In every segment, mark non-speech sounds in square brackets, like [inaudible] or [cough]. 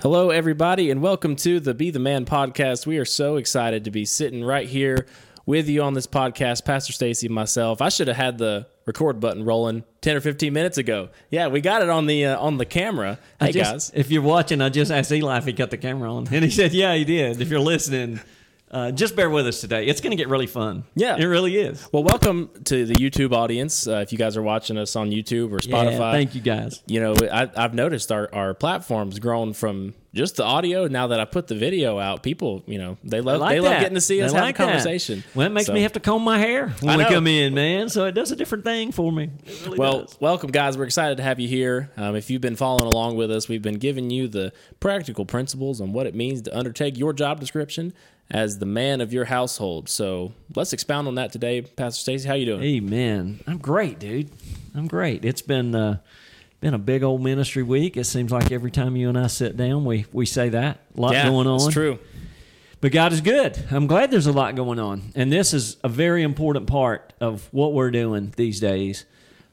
Hello, everybody, and welcome to the Be the Man podcast. We are so excited to be sitting right here with you on this podcast, Pastor Stacey and myself. I should have had the record button rolling 10 or 15 minutes ago. Yeah, we got it on the uh, on the camera. Hey, just, guys. If you're watching, I just asked Eli if he cut the camera on, and he said, yeah, he did. If you're listening, uh, just bear with us today. It's going to get really fun. Yeah. It really is. Well, welcome to the YouTube audience. Uh, if you guys are watching us on YouTube or Spotify, Yeah, thank you guys. you know, I, I've noticed our, our platform's grown from just the audio. Now that I put the video out, people, you know, they love like they love getting to see us They have like a that. conversation. Well, it makes So- me have to comb my hair when we come in, man. So it does a different thing for me. Really Well, does. welcome, guys. We're excited to have you here. Um, if you've been following along with us, we've been giving you the practical principles on what it means to undertake your job description as the man of your household. So let's expound on that today, Pastor Stacey. How you doing? Amen. I'm great, dude. I'm great. It's been uh, been a big old ministry week. It seems like every time you and I sit down, we we say that a lot yeah, going on. It's true. But God is good. I'm glad there's a lot going on. And this is a very important part of what we're doing these days.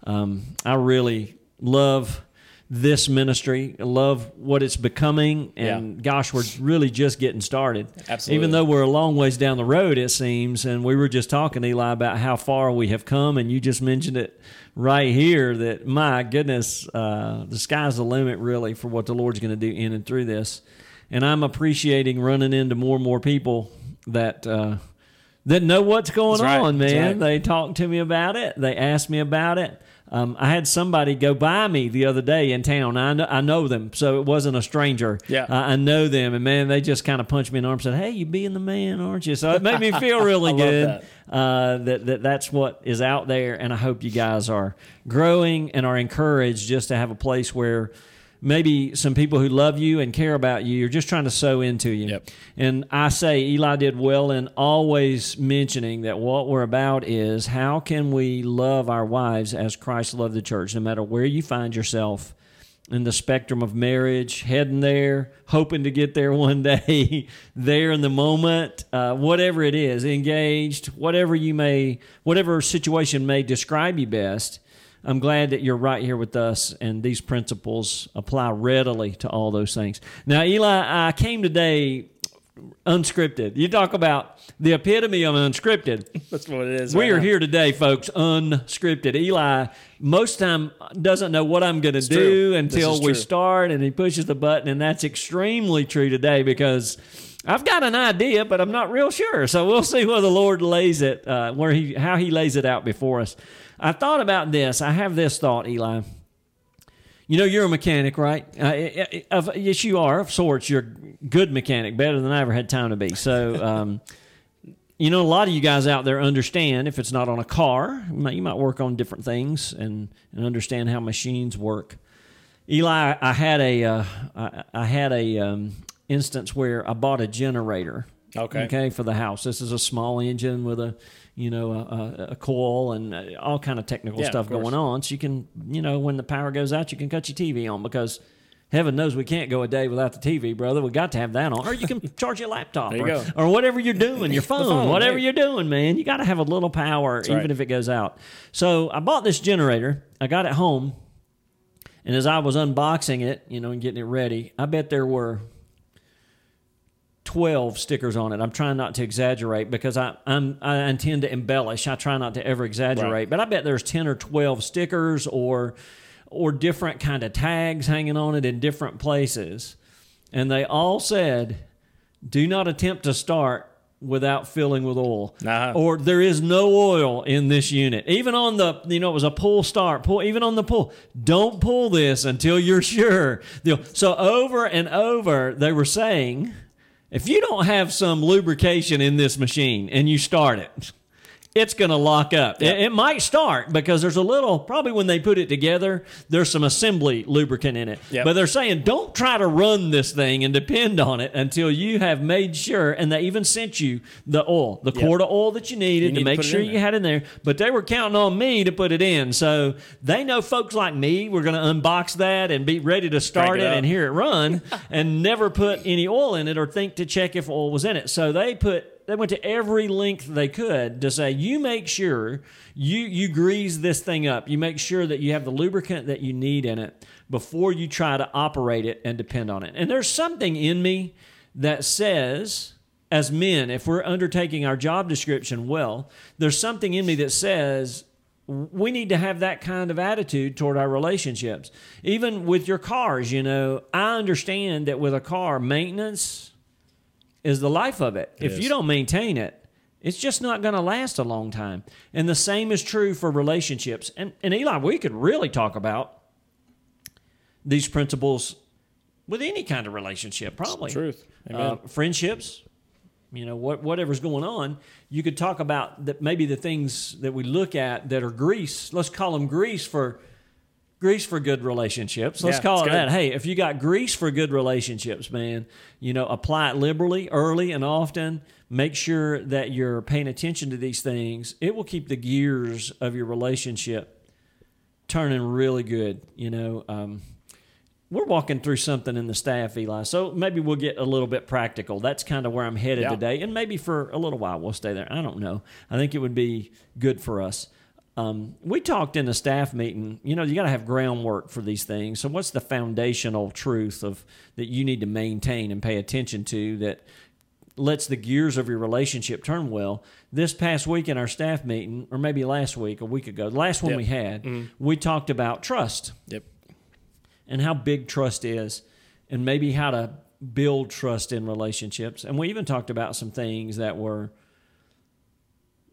Um, I really love this ministry. I love what it's becoming. And gosh, we're really just getting started. Absolutely. Even though we're a long ways down the road, it seems. And we were just talking, Eli, about how far we have come. And you just mentioned it right here that, my goodness, uh, the sky's the limit, really, for what the Lord's going to do in and through this and I'm appreciating running into more and more people that uh, that know what's going right. on, man. right. They talk to me about it. They ask me about it. Um, I had somebody go by me the other day in town. I know, I know them, so it wasn't a stranger. Yeah. Uh, I know them, and man, they just kind of punched me in the arm and said, "Hey, you being the man, aren't you?" So it made me [laughs] feel really good that. uh, that, that that's what is out there, and I hope you guys are growing and are encouraged just to have a place where maybe some people who love you and care about you are just trying to sow into you. Yep. And I say Eli did well in always mentioning that what we're about is how can we love our wives as Christ loved the church, no matter where you find yourself in the spectrum of marriage, heading there, hoping to get there [laughs] one day, there in the moment, uh, whatever it is, engaged, whatever you may, whatever situation may describe you best. I'm glad that you're right here with us, and these principles apply readily to all those things. Now, Eli, I came today unscripted. You talk about the epitome of unscripted. [laughs] That's what it is. We right are now. here today, folks, unscripted. Eli, most time doesn't know what I'm going to do true. Until we true. start, and he pushes the button, and that's extremely true today because I've got an idea, but I'm not real sure. So we'll see where the Lord lays it, uh, where he how he lays it out before us. I thought about this. I have this thought, Eli. You know, you're a mechanic, right? Uh, of, yes, you are, of sorts. You're a good mechanic, better than I ever had time to be. So, um, [laughs] you know, a lot of you guys out there understand if it's not on a car, you might, you might work on different things and, and understand how machines work. Eli, I had a, uh, I, I had a um, instance where I bought a generator. Okay. Okay, for the house. This is a small engine with a, you know, a, a, coil and uh, all kind of technical Yeah, stuff course. going on. So you can, you know, when the power goes out, you can cut your TV on because heaven knows we can't go a day without the TV, brother. We got to have that on, or you can [laughs] charge your laptop, There you or, or whatever you're doing, your [laughs] phone, phone, whatever you're doing, man. You got to have a little power, even right. if it goes out. So I bought this generator. I got it home, and as I was unboxing it, you know, and getting it ready, I bet there were 12 stickers on it. I'm trying not to exaggerate because I, I'm, I intend to embellish. I try not to ever exaggerate, Right. but I bet there's 10 or 12 stickers or, or different kind of tags hanging on it in different places. And they all said, do not attempt to start without filling with oil. Uh-huh. Or there is no oil in this unit. Even on the, you know, it was a pull start, pull, even on the pull. Don't pull this until you're sure. So over and over, they were saying, if you don't have some lubrication in this machine and you start it, it's going to lock up. It, it might start because there's a little, probably when they put it together, there's some assembly lubricant in it. Yep. But they're saying don't try to run this thing and depend on it until you have made sure. And they even sent you the oil, the quart of oil that you needed You need to make sure you there. had in there. But they were counting on me to put it in. So they know folks like me, we're going to unbox that and be ready to start it, it and hear it run [laughs] and never put any oil in it or think to check if oil was in it. So they put they went to every length they could to say you make sure you you grease this thing up. You make sure that you have the lubricant that you need in it before you try to operate it and depend on it. And there's something in me that says as men, if we're undertaking our job description well, there's something in me that says we need to have that kind of attitude toward our relationships. Even with your cars, you know, I understand that with a car, maintenance is the life of it. It if is. you don't maintain it, it's just not going to last a long time. And the same is true for relationships. And, and Eli, we could really talk about these principles with any kind of relationship, probably. Truth. Amen. Uh, friendships, you know, what, whatever's going on, you could talk about that maybe the things that we look at that are grease. Let's call them grease for grease for good relationships. Let's Yeah, call it good. that. Hey, if you got grease for good relationships, man, you know, apply it liberally, early and often. Make sure that you're paying attention to these things. It will keep the gears of your relationship turning really good. You know, um, we're walking through something in the staff, Eli. So maybe we'll get a little bit practical. That's kind of where I'm headed Yeah. today, and maybe for a little while we'll stay there. I don't know. I think it would be good for us. Um, we talked in the staff meeting. You know, you got to have groundwork for these things. So, what's the foundational truth of that you need to maintain and pay attention to that lets the gears of your relationship turn well? This past week in our staff meeting, or maybe last week, a week ago, the last one Yep. we had, we talked about trust yep. and how big trust is and maybe how to build trust in relationships. And we even talked about some things that were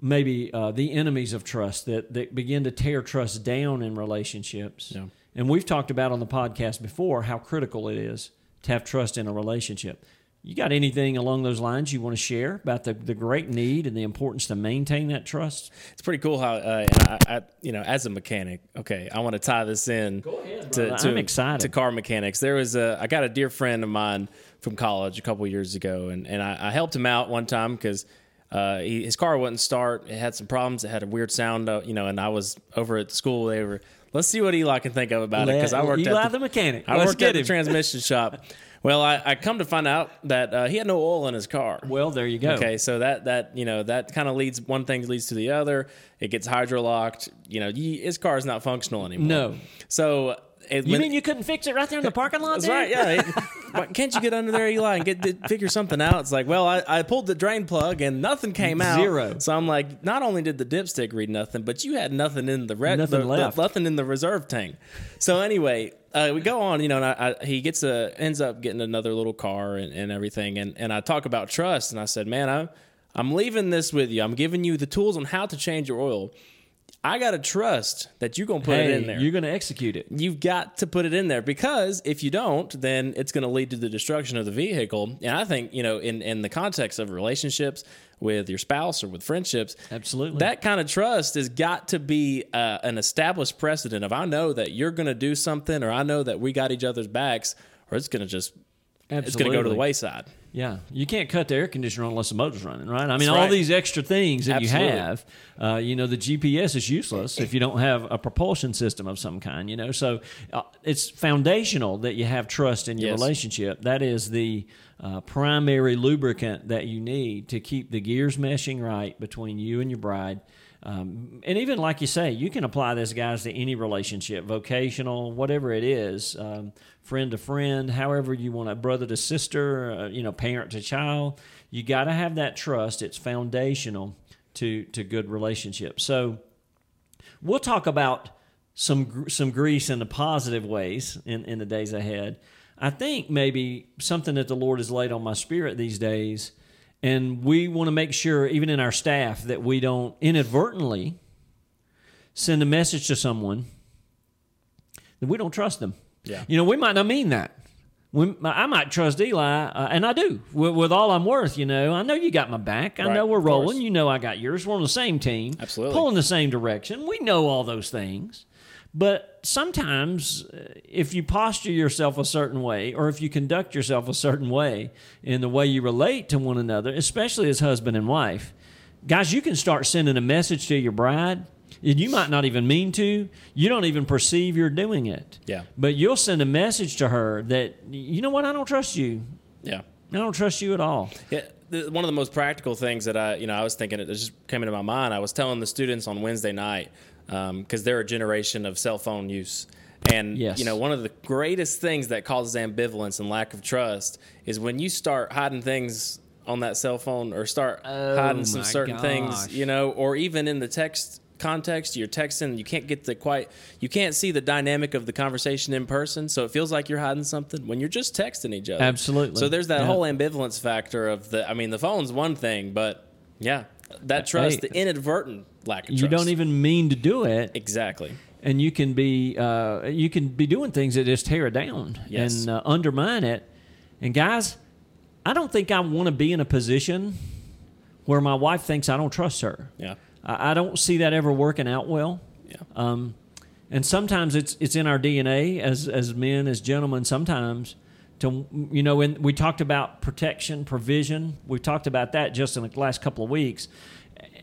maybe uh, the enemies of trust that, that begin to tear trust down in relationships. Yeah. And we've talked about on the podcast before how critical it is to have trust in a relationship. You got anything along those lines you want to share about the, the great need and the importance to maintain that trust? It's pretty cool how, uh, I, I, you know, as a mechanic, okay, I want to tie this in ahead, to, to, I'm excited. to car mechanics. There was a, I got a dear friend of mine from college a couple years ago, and, and I, I helped him out one time because uh, he, his car wouldn't start. It had some problems. It had a weird sound, uh, you know, and I was over at the school. They were, let's see what Eli can think of about it because I worked Eli at the mechanic. I Let's worked at the transmission [laughs] shop. Well, I, I come to find out that uh, he had no oil in his car. Well, there you go. Okay, so that that you know that kind of leads one thing leads to the other. It gets hydrolocked. You know, you, his car is not functional anymore. No. So You mean you couldn't fix it right there in the [laughs] parking lot? that's right? Yeah. It- can't you get under there, Eli, and get figure something out? It's like, well, I, I pulled the drain plug and nothing came out. Zero. So I'm like, not only did the dipstick read nothing, but you had nothing in the red, Nothing the- the- left. nothing in the reserve tank. So anyway, uh, we go on, you know, and I, I, he gets a ends up getting another little car and, and everything, and and I talk about trust, and I said, man, I'm I'm leaving this with you. I'm giving you the tools on how to change your oil. I gotta trust that you're gonna put Hey, it in there you're going to execute it. you've got to put it in there because if you don't, then it's going to lead to the destruction of the vehicle. And I think, you know, in, in the context of relationships with your spouse or with friendships, Absolutely. that kind of trust has got to be uh, an established precedent of I know that you're going to do something or I know that we got each other's backs or it's going to just, it's going to go to the wayside. Yeah, you can't cut the air conditioner unless the motor's running, right? I mean, That's all right. these extra things that Absolutely. you have, uh, you know, the GPS is useless if you don't have a propulsion system of some kind, you know. So uh, it's foundational that you have trust in your Yes. relationship. That is the uh, primary lubricant that you need to keep the gears meshing right between you and your bride. Um, and even like you say, you can apply this, guys, to any relationship, vocational, whatever it is, um, friend to friend, however you want to, brother to sister, uh, you know, parent to child. You got to have that trust. It's foundational to to good relationships. So we'll talk about some some grease in the positive ways in, in the days ahead. I think maybe something that the Lord has laid on my spirit these days, and we want to make sure, even in our staff, that we don't inadvertently send a message to someone that we don't trust them. Yeah. You know, we might not mean that. We, I might trust Eli, uh, and I do with, with all I'm worth. You know, I know you got my back. I Right, know we're rolling. You know, I got yours. We're on the same team, Absolutely. pulling the same direction. We know all those things. But sometimes, uh, if you posture yourself a certain way, or if you conduct yourself a certain way in the way you relate to one another, especially as husband and wife, guys, you can start sending a message to your bride, and you might not even mean to. You don't even perceive you're doing it. Yeah. But you'll send a message to her that, you know what, I don't trust you. Yeah. I don't trust you at all. Yeah, one of the most practical things that I, you know, I was thinking it just came into my mind. I was telling the students on Wednesday night Um, because they're a generation of cell phone use, and Yes. you know, one of the greatest things that causes ambivalence and lack of trust is when you start hiding things on that cell phone or start Oh, hiding some certain gosh. things, you know, or even in the text context you're texting you can't get the quite you can't see the dynamic of the conversation in person so it feels like you're hiding something when you're just texting each other Absolutely. so there's that Yeah. whole ambivalence factor of the. I mean, the phone's one thing, but yeah, that trust, Hey, the inadvertent lack of You trust. don't even mean to do it, exactly. and you can be uh, you can be doing things that just tear it down Yes. and uh, undermine it. And guys, I don't think I want to be in a position where my wife thinks I don't trust her. Yeah, I, I don't see that ever working out well. yeah, Um, and sometimes it's it's in our DNA as as men, as gentlemen. Sometimes to you know, when we talked about protection, provision, we talked about that just in the last couple of weeks.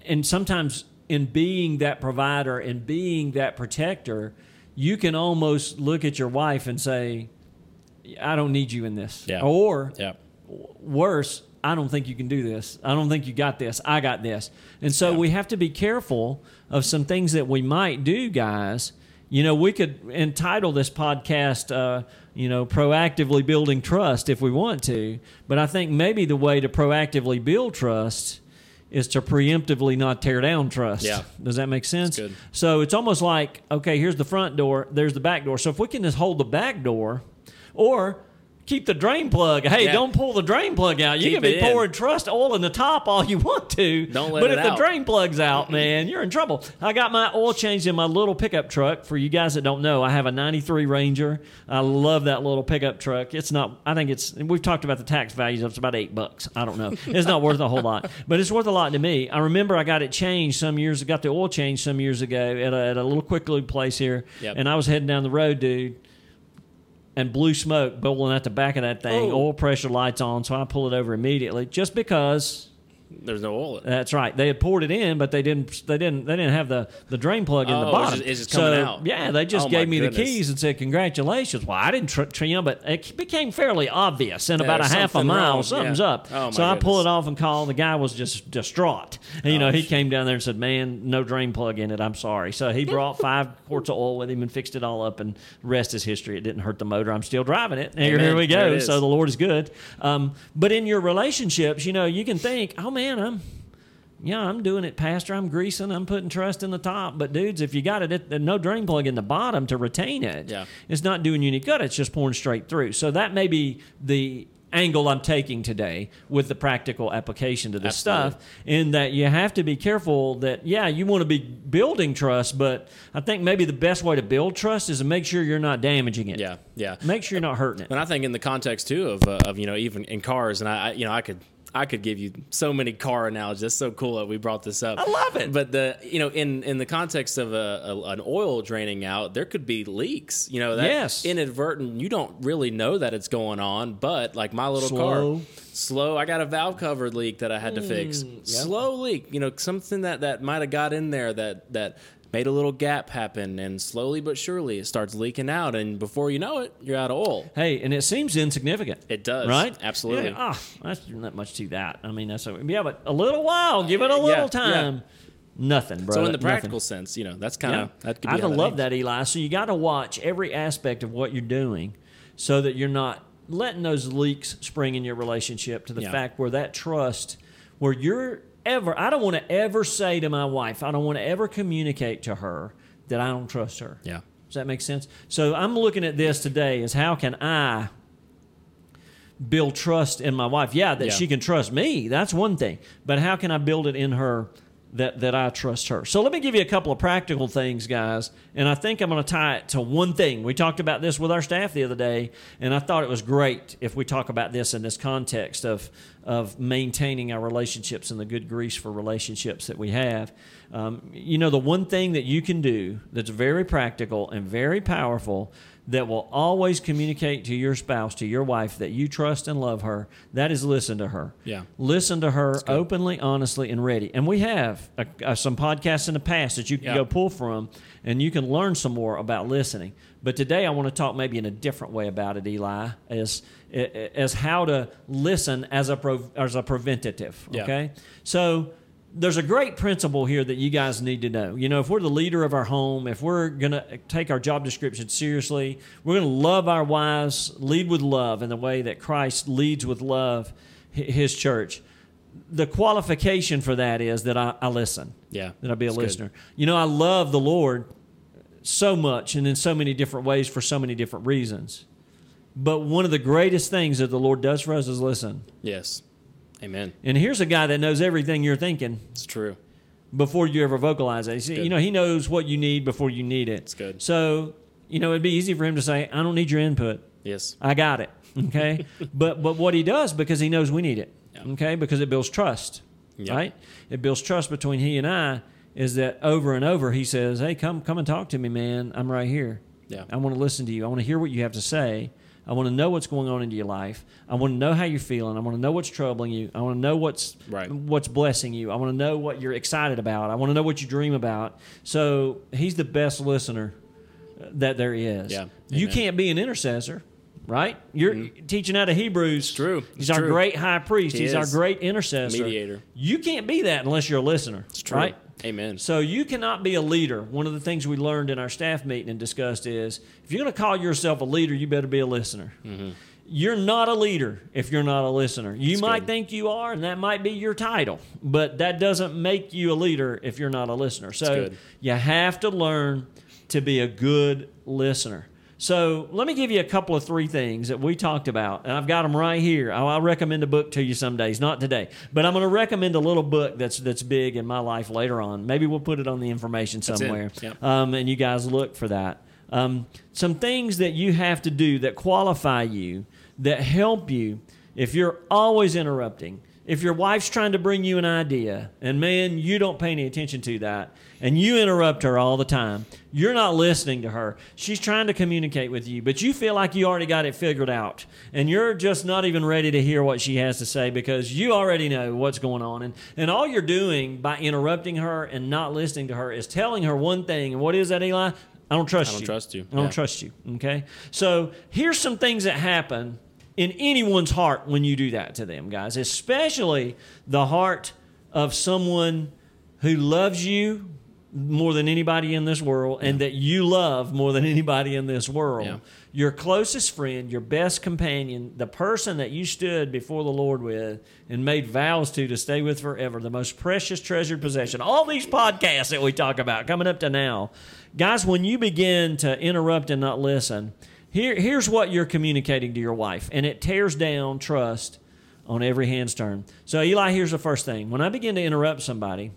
And sometimes in being that provider and being that protector, you can almost look at your wife and say, "I don't need you in this," Yeah. or yeah, worse, I don't think you can do this. I don't think you got this. I got this. And so we have to be careful of some things that we might do, guys. You know, we could entitle this podcast, uh, you know, proactively building trust if we want to. But I think maybe the way to proactively build trust is to preemptively not tear down trust. Yeah. Does that make sense? So it's almost like, okay, here's the front door, there's the back door. So if we can just hold the back door or keep the drain plug. Hey, Yeah. don't pull the drain plug out. You Keep can be it in. pouring trust oil in the top all you want to. Don't let but if out. the drain plug's out, man, you're in trouble. I got my oil changed in my little pickup truck. For you guys that don't know, I have a 93 Ranger. I love that little pickup truck. It's not, I think it's, we've talked about the tax values. It's about eight bucks. I don't know. It's not worth a whole lot, [laughs] but it's worth a lot to me. I remember I got it changed some years, got the oil changed some years ago at a, at a little quick lube place here. Yep. And I was heading down the road, dude and blue smoke billowing out the back of that thing. Oh. Oil pressure lights on, so I pull it over immediately, just because. There's no oil. in it. That's right. They had poured it in, but they didn't. They didn't. They didn't have the, the drain plug in the Oh, it's bottom. just- it's just coming so, out. Yeah, they just Oh, gave my me the keys and said congratulations. Well, I didn't tr- tr- you know, but it became fairly obvious in Yeah, about a half a mile. wrong. Something's Yeah. up. Oh, my so I pull it off and call. The guy was just distraught. And, you know, he came down there and said, "Man, no drain plug in it. I'm sorry." So he brought [laughs] five quarts of oil with him and fixed it all up. And rest is history. It didn't hurt the motor. I'm still driving it. And here, here we go. So the Lord is good. Um, but in your relationships, you know, you can think, "Oh man, I'm." Yeah, I'm doing it, Pastor. I'm greasing. I'm putting trust in the top. But dudes, if you got it, at, no drain plug in the bottom to retain it, Yeah. it's not doing you any good. It's just pouring straight through. So that may be the angle I'm taking today with the practical application to this Absolutely. stuff. In that you have to be careful that yeah, you want to be building trust, but I think maybe the best way to build trust is to make sure you're not damaging it. Yeah, yeah. Make sure you're not hurting it. And I think in the context too of, uh, of you know even in cars, and I, I you know I could I could give you so many car analogies. That's so cool that we brought this up. I love it. But the you know in in the context of a, a an oil draining out, there could be leaks. You know that Yes. inadvertent. You don't really know that it's going on, but like my little Slow. car, slow. I got a valve cover leak that I had to fix. Hmm, slow leak. You know something that that might have got in there that that. Made a little gap happen, and slowly but surely it starts leaking out, and before you know it, you're out of oil. Hey, and it seems insignificant. It does, right? absolutely. Yeah, ah, that's not much to that. I mean, that's a, yeah, but a little while, give it a little yeah. time. Nothing, bro. So in the nothing. practical sense, you know, that's kind Yeah. of that could be. I love that, Eli. So you got to watch every aspect of what you're doing, so that you're not letting those leaks spring in your relationship to the Yeah. fact where that trust, where you're ever. I don't want to ever say to my wife, I don't want to ever communicate to her that I don't trust her. Yeah. Does that make sense? So I'm looking at this today as how can I build trust in my wife? Yeah, that Yeah. she can trust me. That's one thing. But how can I build it in her that that I trust her? So let me give you a couple of practical things, guys. And I think I'm going to tie it to one thing. We talked about this with our staff the other day, and I thought it was great if we talk about this in this context of of maintaining our relationships and the good grease for relationships that we have. Um, you know, the one thing that you can do that's very practical and very powerful that will always communicate to your spouse, to your wife, that you trust and love her, that is listen to her. Yeah. Listen to her openly, honestly, and ready. And we have uh uh some podcasts in the past that you can Yeah. go pull from and you can learn some more about listening. But today I want to talk maybe in a different way about it, Eli, as, as how to listen as a, pro, as a preventative. Yeah. Okay. So there's a great principle here that you guys need to know. You know, if we're the leader of our home, if we're going to take our job description seriously, we're going to love our wives, lead with love in the way that Christ leads with love his church. The qualification for that is that I, I listen, Yeah. that I be a That's good. listener. You know, I love the Lord so much and in so many different ways for so many different reasons. But one of the greatest things that the Lord does for us is listen. Yes. Amen. And here's a guy that knows everything you're thinking It's true. before you ever vocalize it. You see, you know, he knows what you need before you need it. It's good. So, you know, it'd be easy for him to say, "I don't need your input. Yes. I got it." [laughs] Okay, but but what he does because he knows we need it. Yeah. Okay, because it builds trust. Yeah. Right? It builds trust between he and I. Is that over and over? He says, "Hey, come come and talk to me, man. I'm right here. Yeah. I want to listen to you. I want to hear what you have to say." I want to know what's going on in your life. I want to know how you're feeling. I want to know what's troubling you. I want to know what's Right. what's blessing you. I want to know what you're excited about. I want to know what you dream about. So he's the best listener uh, that there is. Yeah. You can't be an intercessor, right? You're mm-hmm. teaching out of Hebrews. It's true. He's It's our true. great high priest. He he's our great intercessor. Mediator. You can't be that unless you're a listener. It's true. Right? Amen. So you cannot be a leader. One of the things we learned in our staff meeting and discussed is if you're going to call yourself a leader, you better be a listener. Mm-hmm. You're not a leader if you're not a listener. You That's might good. think you are, and that might be your title, but that doesn't make you a leader if you're not a listener. So you have to learn to be a good listener. So let me give you a couple of three things that we talked about, and I've got them right here. I'll, I'll recommend a book to you some days, not today, but I'm going to recommend a little book that's that's big in my life later on. Maybe we'll put it on the information somewhere, Yep. um, and you guys look for that. Um, some things that you have to do that qualify you, that help you, if you're always interrupting. If your wife's trying to bring you an idea, and man, you don't pay any attention to that, and you interrupt her all the time, you're not listening to her. She's trying to communicate with you, but you feel like you already got it figured out, and you're just not even ready to hear what she has to say because you already know what's going on. And, and all you're doing by interrupting her and not listening to her is telling her one thing. And what is that, Eli? I don't trust you. I don't you. trust you. I don't Yeah. trust you. Okay. So here's some things that happen in anyone's heart when you do that to them, guys, especially the heart of someone who loves you more than anybody in this world and that you love more than anybody in this world. Yeah. Your closest friend, your best companion, the person that you stood before the Lord with and made vows to to stay with forever, the most precious treasured possession. All these podcasts that we talk about coming up to now. Guys, when you begin to interrupt and not listen, here, here's what you're communicating to your wife, and it tears down trust on every hand's turn. So, Eli, here's the first thing. When I begin to interrupt somebody,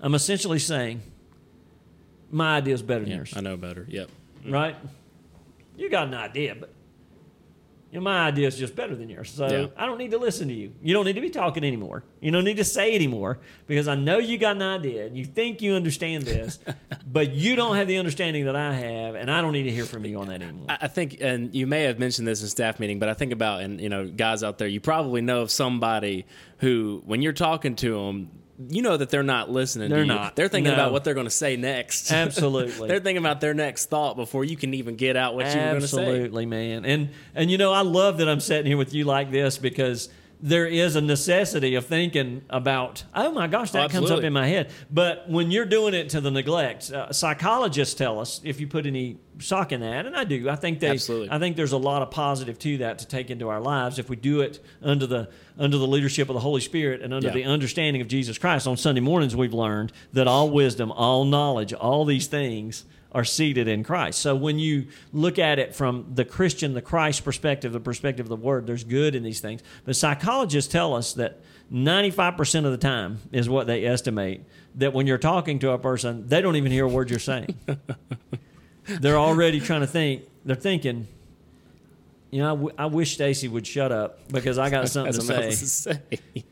I'm essentially saying, my idea is better than Yeah, yours I know better. Yep. right? You got an idea, but you know, my idea is just better than yours. So Yeah. I don't need to listen to you. You don't need to be talking anymore. You don't need to say anymore because I know you got an idea and you think you understand this, [laughs] but you don't have the understanding that I have, and I don't need to hear from you on that anymore. I I think, and you may have mentioned this in staff meeting, but I think about, and you know, guys out there, you probably know of somebody who, when you're talking to them, you know that they're not listening. They're not. They're thinking No. about what they're going to say next. [laughs] Absolutely. they're thinking about their next thought before you can even get out what you were going to say. Absolutely, man. And and you know, I love that I'm sitting here with you like this because there is a necessity of thinking about, oh my gosh, that comes up in my head. But when you're doing it to the neglect, uh, psychologists tell us if you put any sock in that, and I do, I think they, Absolutely. I think there's a lot of positive to that to take into our lives if we do it under the under the leadership of the Holy Spirit and under Yeah. the understanding of Jesus Christ. On Sunday mornings, we've learned that all wisdom, all knowledge, all these things are seated in Christ. So when you look at it from the Christian, the Christ perspective, the perspective of the Word, there's good in these things. But psychologists tell us that 95% of the time is what they estimate that when you're talking to a person, they don't even hear a word you're saying. [laughs] they're already trying to think. They're thinking, you know, I, w- I wish Stacey would shut up because I got [laughs] something to That's what I say. to say.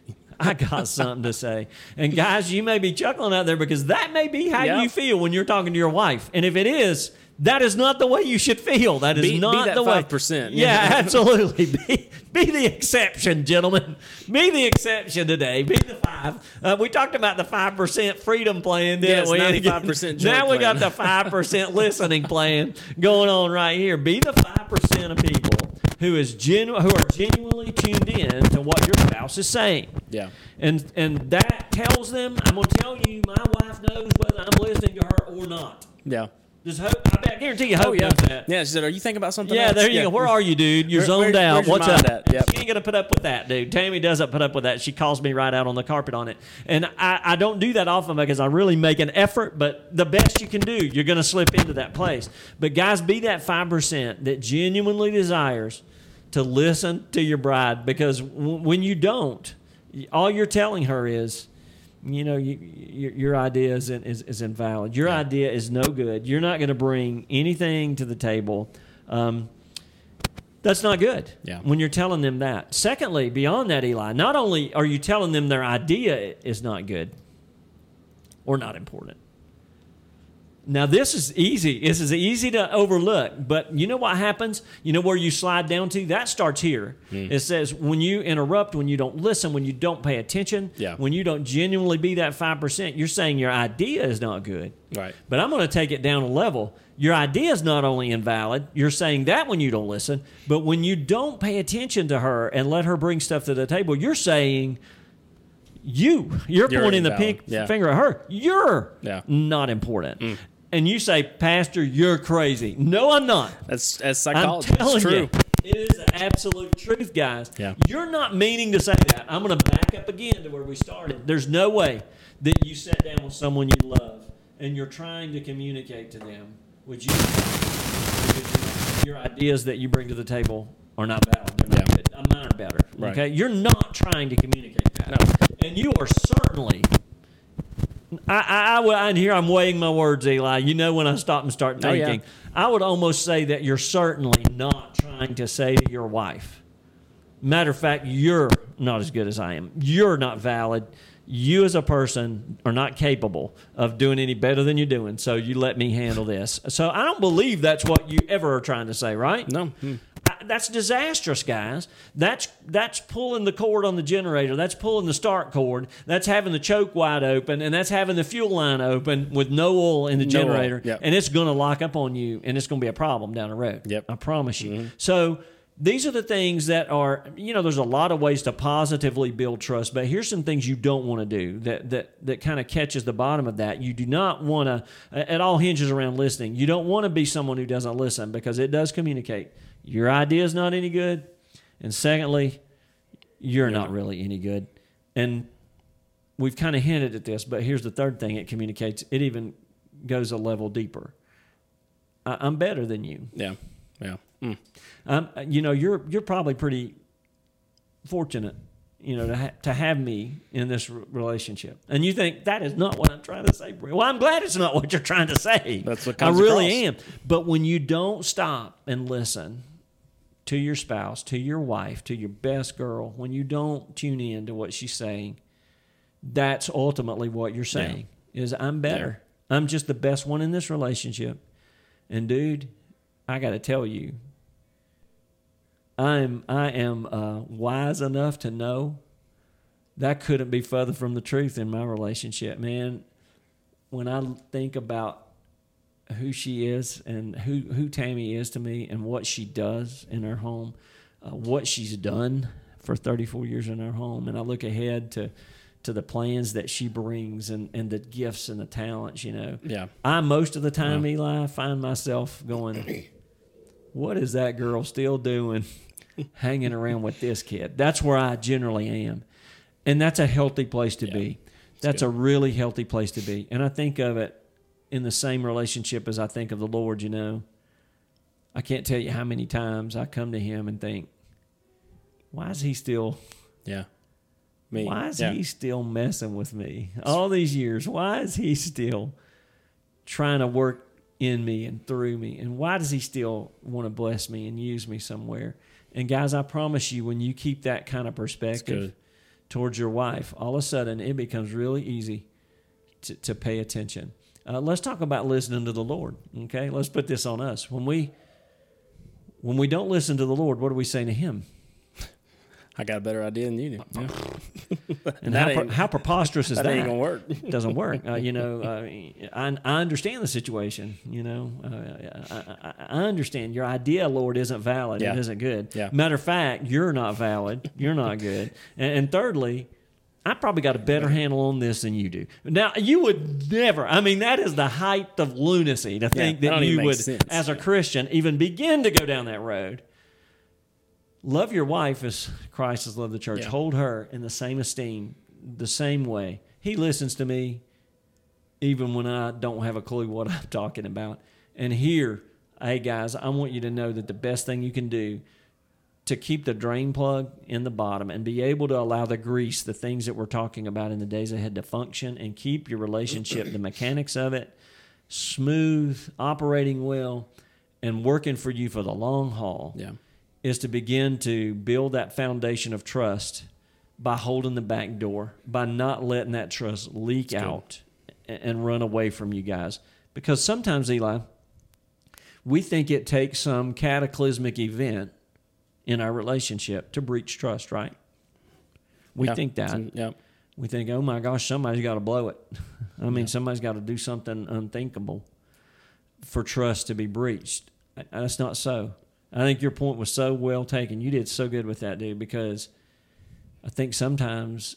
[laughs] I got something to say. And guys, you may be chuckling out there because that may be how Yeah. you feel when you're talking to your wife. And if it is, That is not the way you should feel. That is Be- be not that the way. 5%. Yeah, absolutely. [laughs] Be, be the exception, gentlemen. Be the exception today. Be the five. Uh, we talked about the five percent freedom plan, didn't Yes, we? [laughs] 95% Now we got the five percent listening plan going on right here. Be the five percent of people who is genu- who are genuinely tuned in to what your spouse is saying. Yeah. And and that tells them, I'm going to tell you, my wife knows whether I'm listening to her or not. Yeah. Does Hope? I, bet, I guarantee you, Hope Oh yeah. knows that. Yeah. She said, "Are you thinking about something?" Yeah, else? there you go. Where are you, dude? You're Where- zoned where's- out. What's up? at? Yep. She ain't gonna put up with that, dude. Tammy doesn't put up with that. She calls me right out on the carpet on it, and I, I don't do that often because I really make an effort. But the best you can do, you're gonna slip into that place. But guys, be that five percent that genuinely desires to listen to your bride, because w- when you don't, all you're telling her is you know, you, your, your idea is, is, is invalid. Your idea is no good. You're not going to bring anything to the table. Um, that's not good Yeah. when you're telling them that. Secondly, beyond that, Eli, not only are you telling them their idea is not good or not important. Now this is easy. This is easy to overlook, but you know what happens? You know where you slide down to? That starts here. Hmm. It says when you interrupt, when you don't listen, when you don't pay attention, Yeah. when you don't genuinely be that 5%, you're saying your idea is not good. Right. But I'm going to take it down a level. Your idea is not only invalid, you're saying that when you don't listen, but when you don't pay attention to her and let her bring stuff to the table, you're saying you, you're, You're pointing the pink Yeah. finger at her. You're Yeah. not important. And you say, Pastor, you're crazy. No, I'm not. That's as I'm telling It's true. you, it is the absolute truth, guys. Yeah. You're not meaning to say that. I'm going to back up again to where we started. There's no way that you sat down with someone you love and you're trying to communicate to them, would you? Your ideas that you bring to the table are not valid. They're not Yeah. good. Uh, Mine are better. Right. Okay, you're not trying to communicate that, No. and you are certainly. I, I, I, here I'm weighing my words, Eli. You know when I stop and start Oh, yeah. thinking. I would almost say that you're certainly not trying to say to your wife. Matter of fact, you're not as good as I am. You're not valid. You as a person are not capable of doing any better than you're doing. So you let me handle this. So I don't believe that's what you ever are trying to say, right? No. Hmm. That's disastrous, guys. That's that's pulling the cord on the generator. That's pulling the start cord. That's having the choke wide open, and that's having the fuel line open with no oil in the No generator. yep. And it's going to lock up on you, and it's going to be a problem down the road. Yep. I promise you. Mm-hmm. So these are the things that are, you know, there's a lot of ways to positively build trust, but here's some things you don't want to do that that that kind of catches the bottom of that. You do not want to. It all hinges around listening. You don't want to be someone who doesn't listen because it does communicate. Your idea is not any good, and secondly, you're not really any good. And we've kind of hinted at this, but here's the third thing it communicates. It even goes a level deeper. I, I'm better than you. Yeah. Yeah. Mm. Um, you know, you're you're probably pretty fortunate, you know, to ha- to have me in this r- relationship. And you think that is not what I'm trying to say. Well, I'm glad it's not what you're trying to say. That's what I really across. am. But when you don't stop and listen to your spouse, to your wife, to your best girl, when you don't tune in to what she's saying, that's ultimately what you're saying. Is I'm better. I'm just the best one in this relationship. And dude, I got to tell you, I'm I am uh, wise enough to know that couldn't be further from the truth in my relationship, man. When I think about who she is and who who Tammy is to me and what she does in her home, uh, what she's done for 34 years in her home, and I look ahead to to the plans that she brings and, and the gifts and the talents, you know. Yeah. I most of the time, Eli, find myself going, "What is that girl still doing, [laughs] hanging around with this kid?" That's where I generally am, and that's a healthy place to be. That's a really healthy place to be, and I think of it in the same relationship as I think of the Lord. You know, I can't tell you how many times I come to Him and think, "Why is He still?" Yeah. Me. Why is yeah. he still messing with me all these years? Why is he still trying to work in me and through me? And why does he still want to bless me and use me somewhere? And guys, I promise you, when you keep that kind of perspective towards your wife, all of a sudden it becomes really easy to, to pay attention. Uh, let's talk about listening to the Lord. Okay, let's put this on us. When we when we don't listen to the Lord, what are we saying to Him? [laughs] I got a better idea than you do. Yeah. [laughs] And how, [laughs] how preposterous is that that? ain't gonna work. It doesn't work. Uh, you know, uh, I, I understand the situation. You know, uh, I, I, I understand your idea, Lord, isn't valid. Yeah. It isn't good. Yeah. Matter of fact, you're not valid. You're not good. And, and thirdly, I probably got a better handle on this than you do. Now, you would never. I mean, that is the height of lunacy to think that that you would, sense. as a Christian, even begin to go down that road. Love your wife as Christ has loved the church. Yeah. Hold her in the same esteem, the same way. He listens to me even when I don't have a clue what [laughs] I'm talking about. And here, hey guys, I want you to know that the best thing you can do to keep the drain plug in the bottom and be able to allow the grease, the things that we're talking about in the days ahead to function and keep your relationship, the mechanics of it, smooth, operating well, and working for you for the long haul Yeah. is to begin to build that foundation of trust by holding the back door, by not letting that trust leak out a- and run away from you guys. Because sometimes, Eli, we think it takes some cataclysmic event in our relationship to breach trust, right? We Yeah. think that. Yeah. We think, oh my gosh, somebody's got to blow it. [laughs] I mean, somebody's got to do something unthinkable for trust to be breached. That's not so. I think your point was so well taken. You did so good with that, dude, because I think sometimes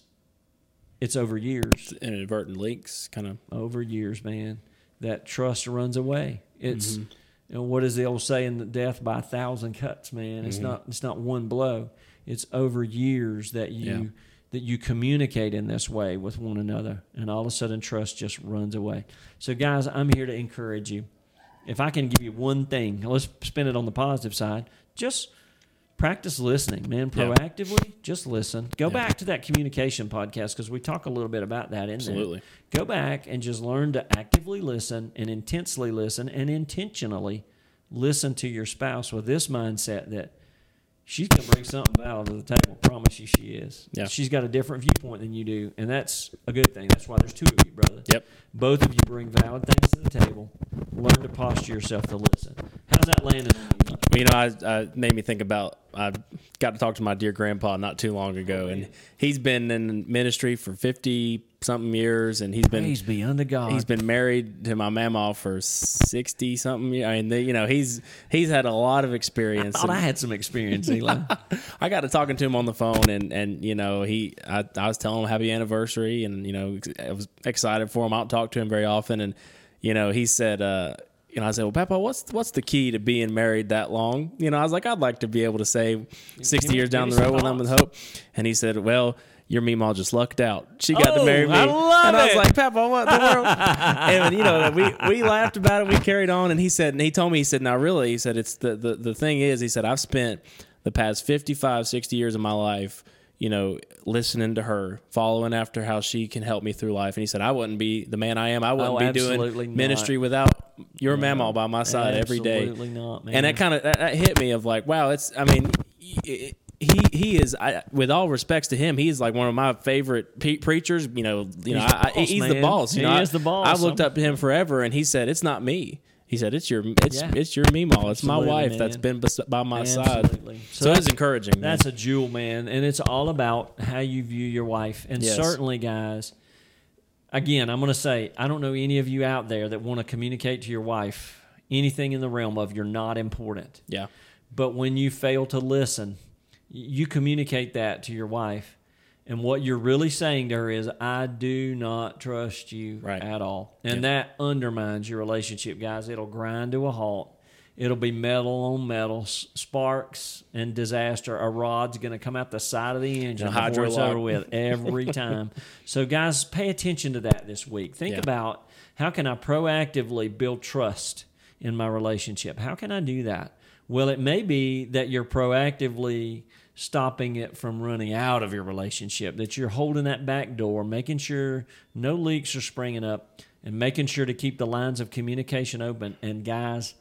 it's over years, Inadvertent leaks, kind of. over years, man, that trust runs away. It's you know, what is the old saying death by a thousand cuts, man. It's mm-hmm. not it's not one blow. It's over years that you Yeah. that you communicate in this way with one another, and all of a sudden trust just runs away. So, guys, I'm here to encourage you. If I can give you one thing, let's spin it on the positive side. Just practice listening, man. Yeah. Proactively, just listen. Go Yeah. back to that communication podcast because we talk a little bit about that in Absolutely. there. Go back and just learn to actively listen and intensely listen and intentionally listen to your spouse with this mindset that she's going to bring something valid to the table. Promise you she is. Yeah. She's got a different viewpoint than you do, and that's a good thing. That's why there's two of you, brother. Yep. Both of you bring valid things to the table. Learn to posture yourself to listen. How's that landing you? Mike? Well, you know, I, I made me think about. I got to talk to my dear grandpa not too long ago, and he's been in ministry for fifty something years, and he's been Praise be unto God. he's been married to my mama for sixty something. years. I mean, they, you know, he's he's had a lot of experience. thought and- I had some experience, Eli. [laughs] I got to talking to him on the phone, and and you know he, I, I was telling him happy anniversary, and you know I was excited for him. I don't talk to him very often, and you know he said, uh, you know I said, well, Papa, what's what's the key to being married that long? You know, I was like, I'd like to be able to say sixty years down the road when I'm with hope, and he said, well. Your Meemaw just lucked out. She got Oh, to marry me, I love and I was like, "Papa, what in the world?" [laughs] and you know, we we laughed about it. We carried on, and he said, and he told me, he said, "Now, really," he said, "It's the the the thing is," he said, "I've spent the past 55, 60 years of my life, you know, listening to her, following after how she can help me through life." And he said, "I wouldn't be the man I am. I wouldn't Oh, be doing ministry without your mamaw by my side every day." Absolutely not, man. And that kind of that, that hit me of like, wow, it's. I mean, he he is. I, with all respects to him, he is like one of my favorite pe- preachers. You know, you know, He's the I, I, boss, he's the boss. You He know, I- is the boss. I've looked up to him forever, and he said, "It's not me." He said, "It's your, it's Yeah. it's your Meemaw. It's my Absolutely, wife that's been bes- by my side." Absolutely. So, it's encouraging. man. That's a jewel, man, and it's all about how you view your wife. And Yes. certainly, guys, again, I'm going to say, I don't know any of you out there that want to communicate to your wife anything in the realm of you're not important. yeah, But when you fail to listen, you communicate that to your wife. And what you're really saying to her is, I do not trust you Right. at all. And that undermines your relationship, guys. It'll grind to a halt. It'll be metal on metal, sparks and disaster. A rod's going to come out the side of the engine A before it's over with [laughs] every time. so, guys, pay attention to that this week. Think Yeah. about how can I proactively build trust in my relationship? How can I do that? Well, it may be that you're proactively stopping it from running out of your relationship, that you're holding that back door, making sure no leaks are springing up, and making sure to keep the lines of communication open. And guys,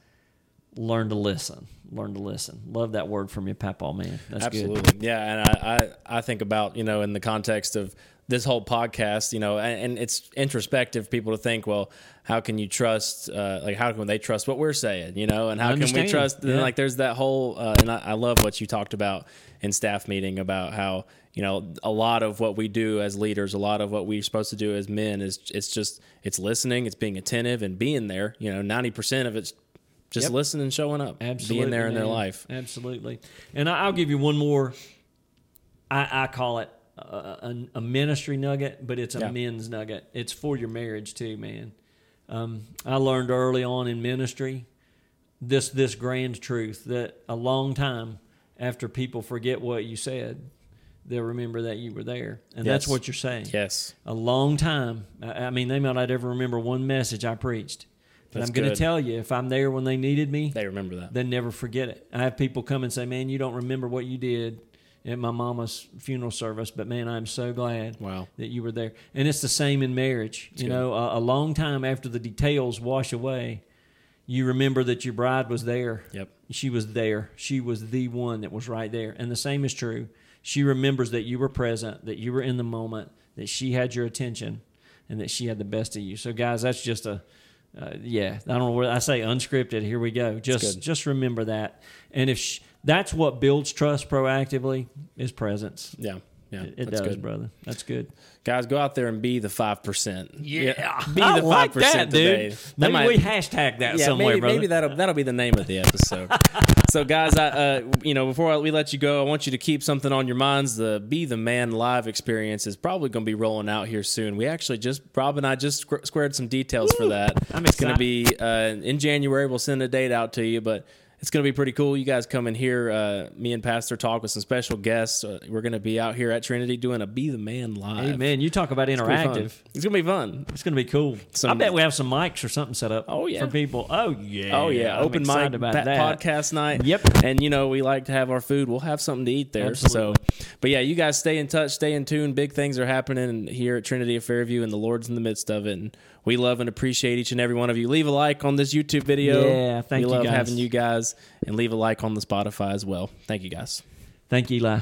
learn to listen. Learn to listen. Love that word from you, Papaw man. That's Absolutely. good. Yeah, and I, I I think about you know in the context of this whole podcast, you know, and, and it's introspective. People to think, well, how can you trust? Uh, like, how can they trust what we're saying? You know, and how can we trust? And like, there's that whole, uh, and I, I love what you talked about in staff meeting about how you know a lot of what we do as leaders, a lot of what we're supposed to do as men is it's just it's listening, it's being attentive, and being there. You know, ninety percent of it's just Yep. listening and showing up, Absolutely, being there in their life. Absolutely. And I- I'll give you one more. I, I call it a, a, ministry nugget, but it's a Yeah. men's nugget. It's for your marriage too, man. Um, I learned early on in ministry this this grand truth that a long time after people forget what you said, they'll remember that you were there, and that's what you're saying. Yes. A long time. I mean, they might not ever remember one message I preached, but That's I'm going to tell you if I'm there when they needed me, They remember that. then never forget it. I have people come and say, "Man, you don't remember what you did at my mama's funeral service, but man, I'm so glad Wow. that you were there." And it's the same in marriage. you good. know, a, a long time after the details wash away, you remember that your bride was there. Yep. She was there. She was the one that was right there. And the same is true. She remembers that you were present, that you were in the moment, that she had your attention, and that she had the best of you. So, guys, that's just a uh, yeah. I don't know where I say unscripted. Here we go. Just just remember that. And if sh- that's what builds trust proactively is presence. Yeah. Yeah. It, it that's does, good. brother. That's good. Guys, go out there and be the 5%. Yeah. Be I the 5% like that, today. dude. That Maybe might- we hashtag that yeah, somewhere, maybe, brother. maybe that'll that'll be the name of the episode. [laughs] so, guys, I, uh, you know, before we let you go, I want you to keep something on your minds. The Be the Man live experience is probably going to be rolling out here soon. We actually just Rob and I just squ- squared some details for that. I'm it's going to be uh, in January. We'll send a date out to you, but. It's going to be pretty cool. You guys come and hear uh, me and Pastor talk with some special guests. Uh, we're going to be out here at Trinity doing a Be the Man live. Amen. You talk about It's gonna be fun. interactive. It's going to be fun. It's going to be cool. I bet we have some mics or something set up. Oh, yeah. for people. Oh yeah. Oh yeah, I'm open mic about pa- that. podcast night. Yep. And you know we like to have our food. We'll have something to eat there. Absolutely. So, but yeah, you guys stay in touch, stay in tune. Big things are happening here at Trinity of Fairview, and the Lord's in the midst of it. And we love and appreciate each and every one of you. Leave a like on this YouTube video. Yeah, thank we you, love guys. having you guys, and leave a like on the Spotify as well. Thank you guys. Thank you, Eli.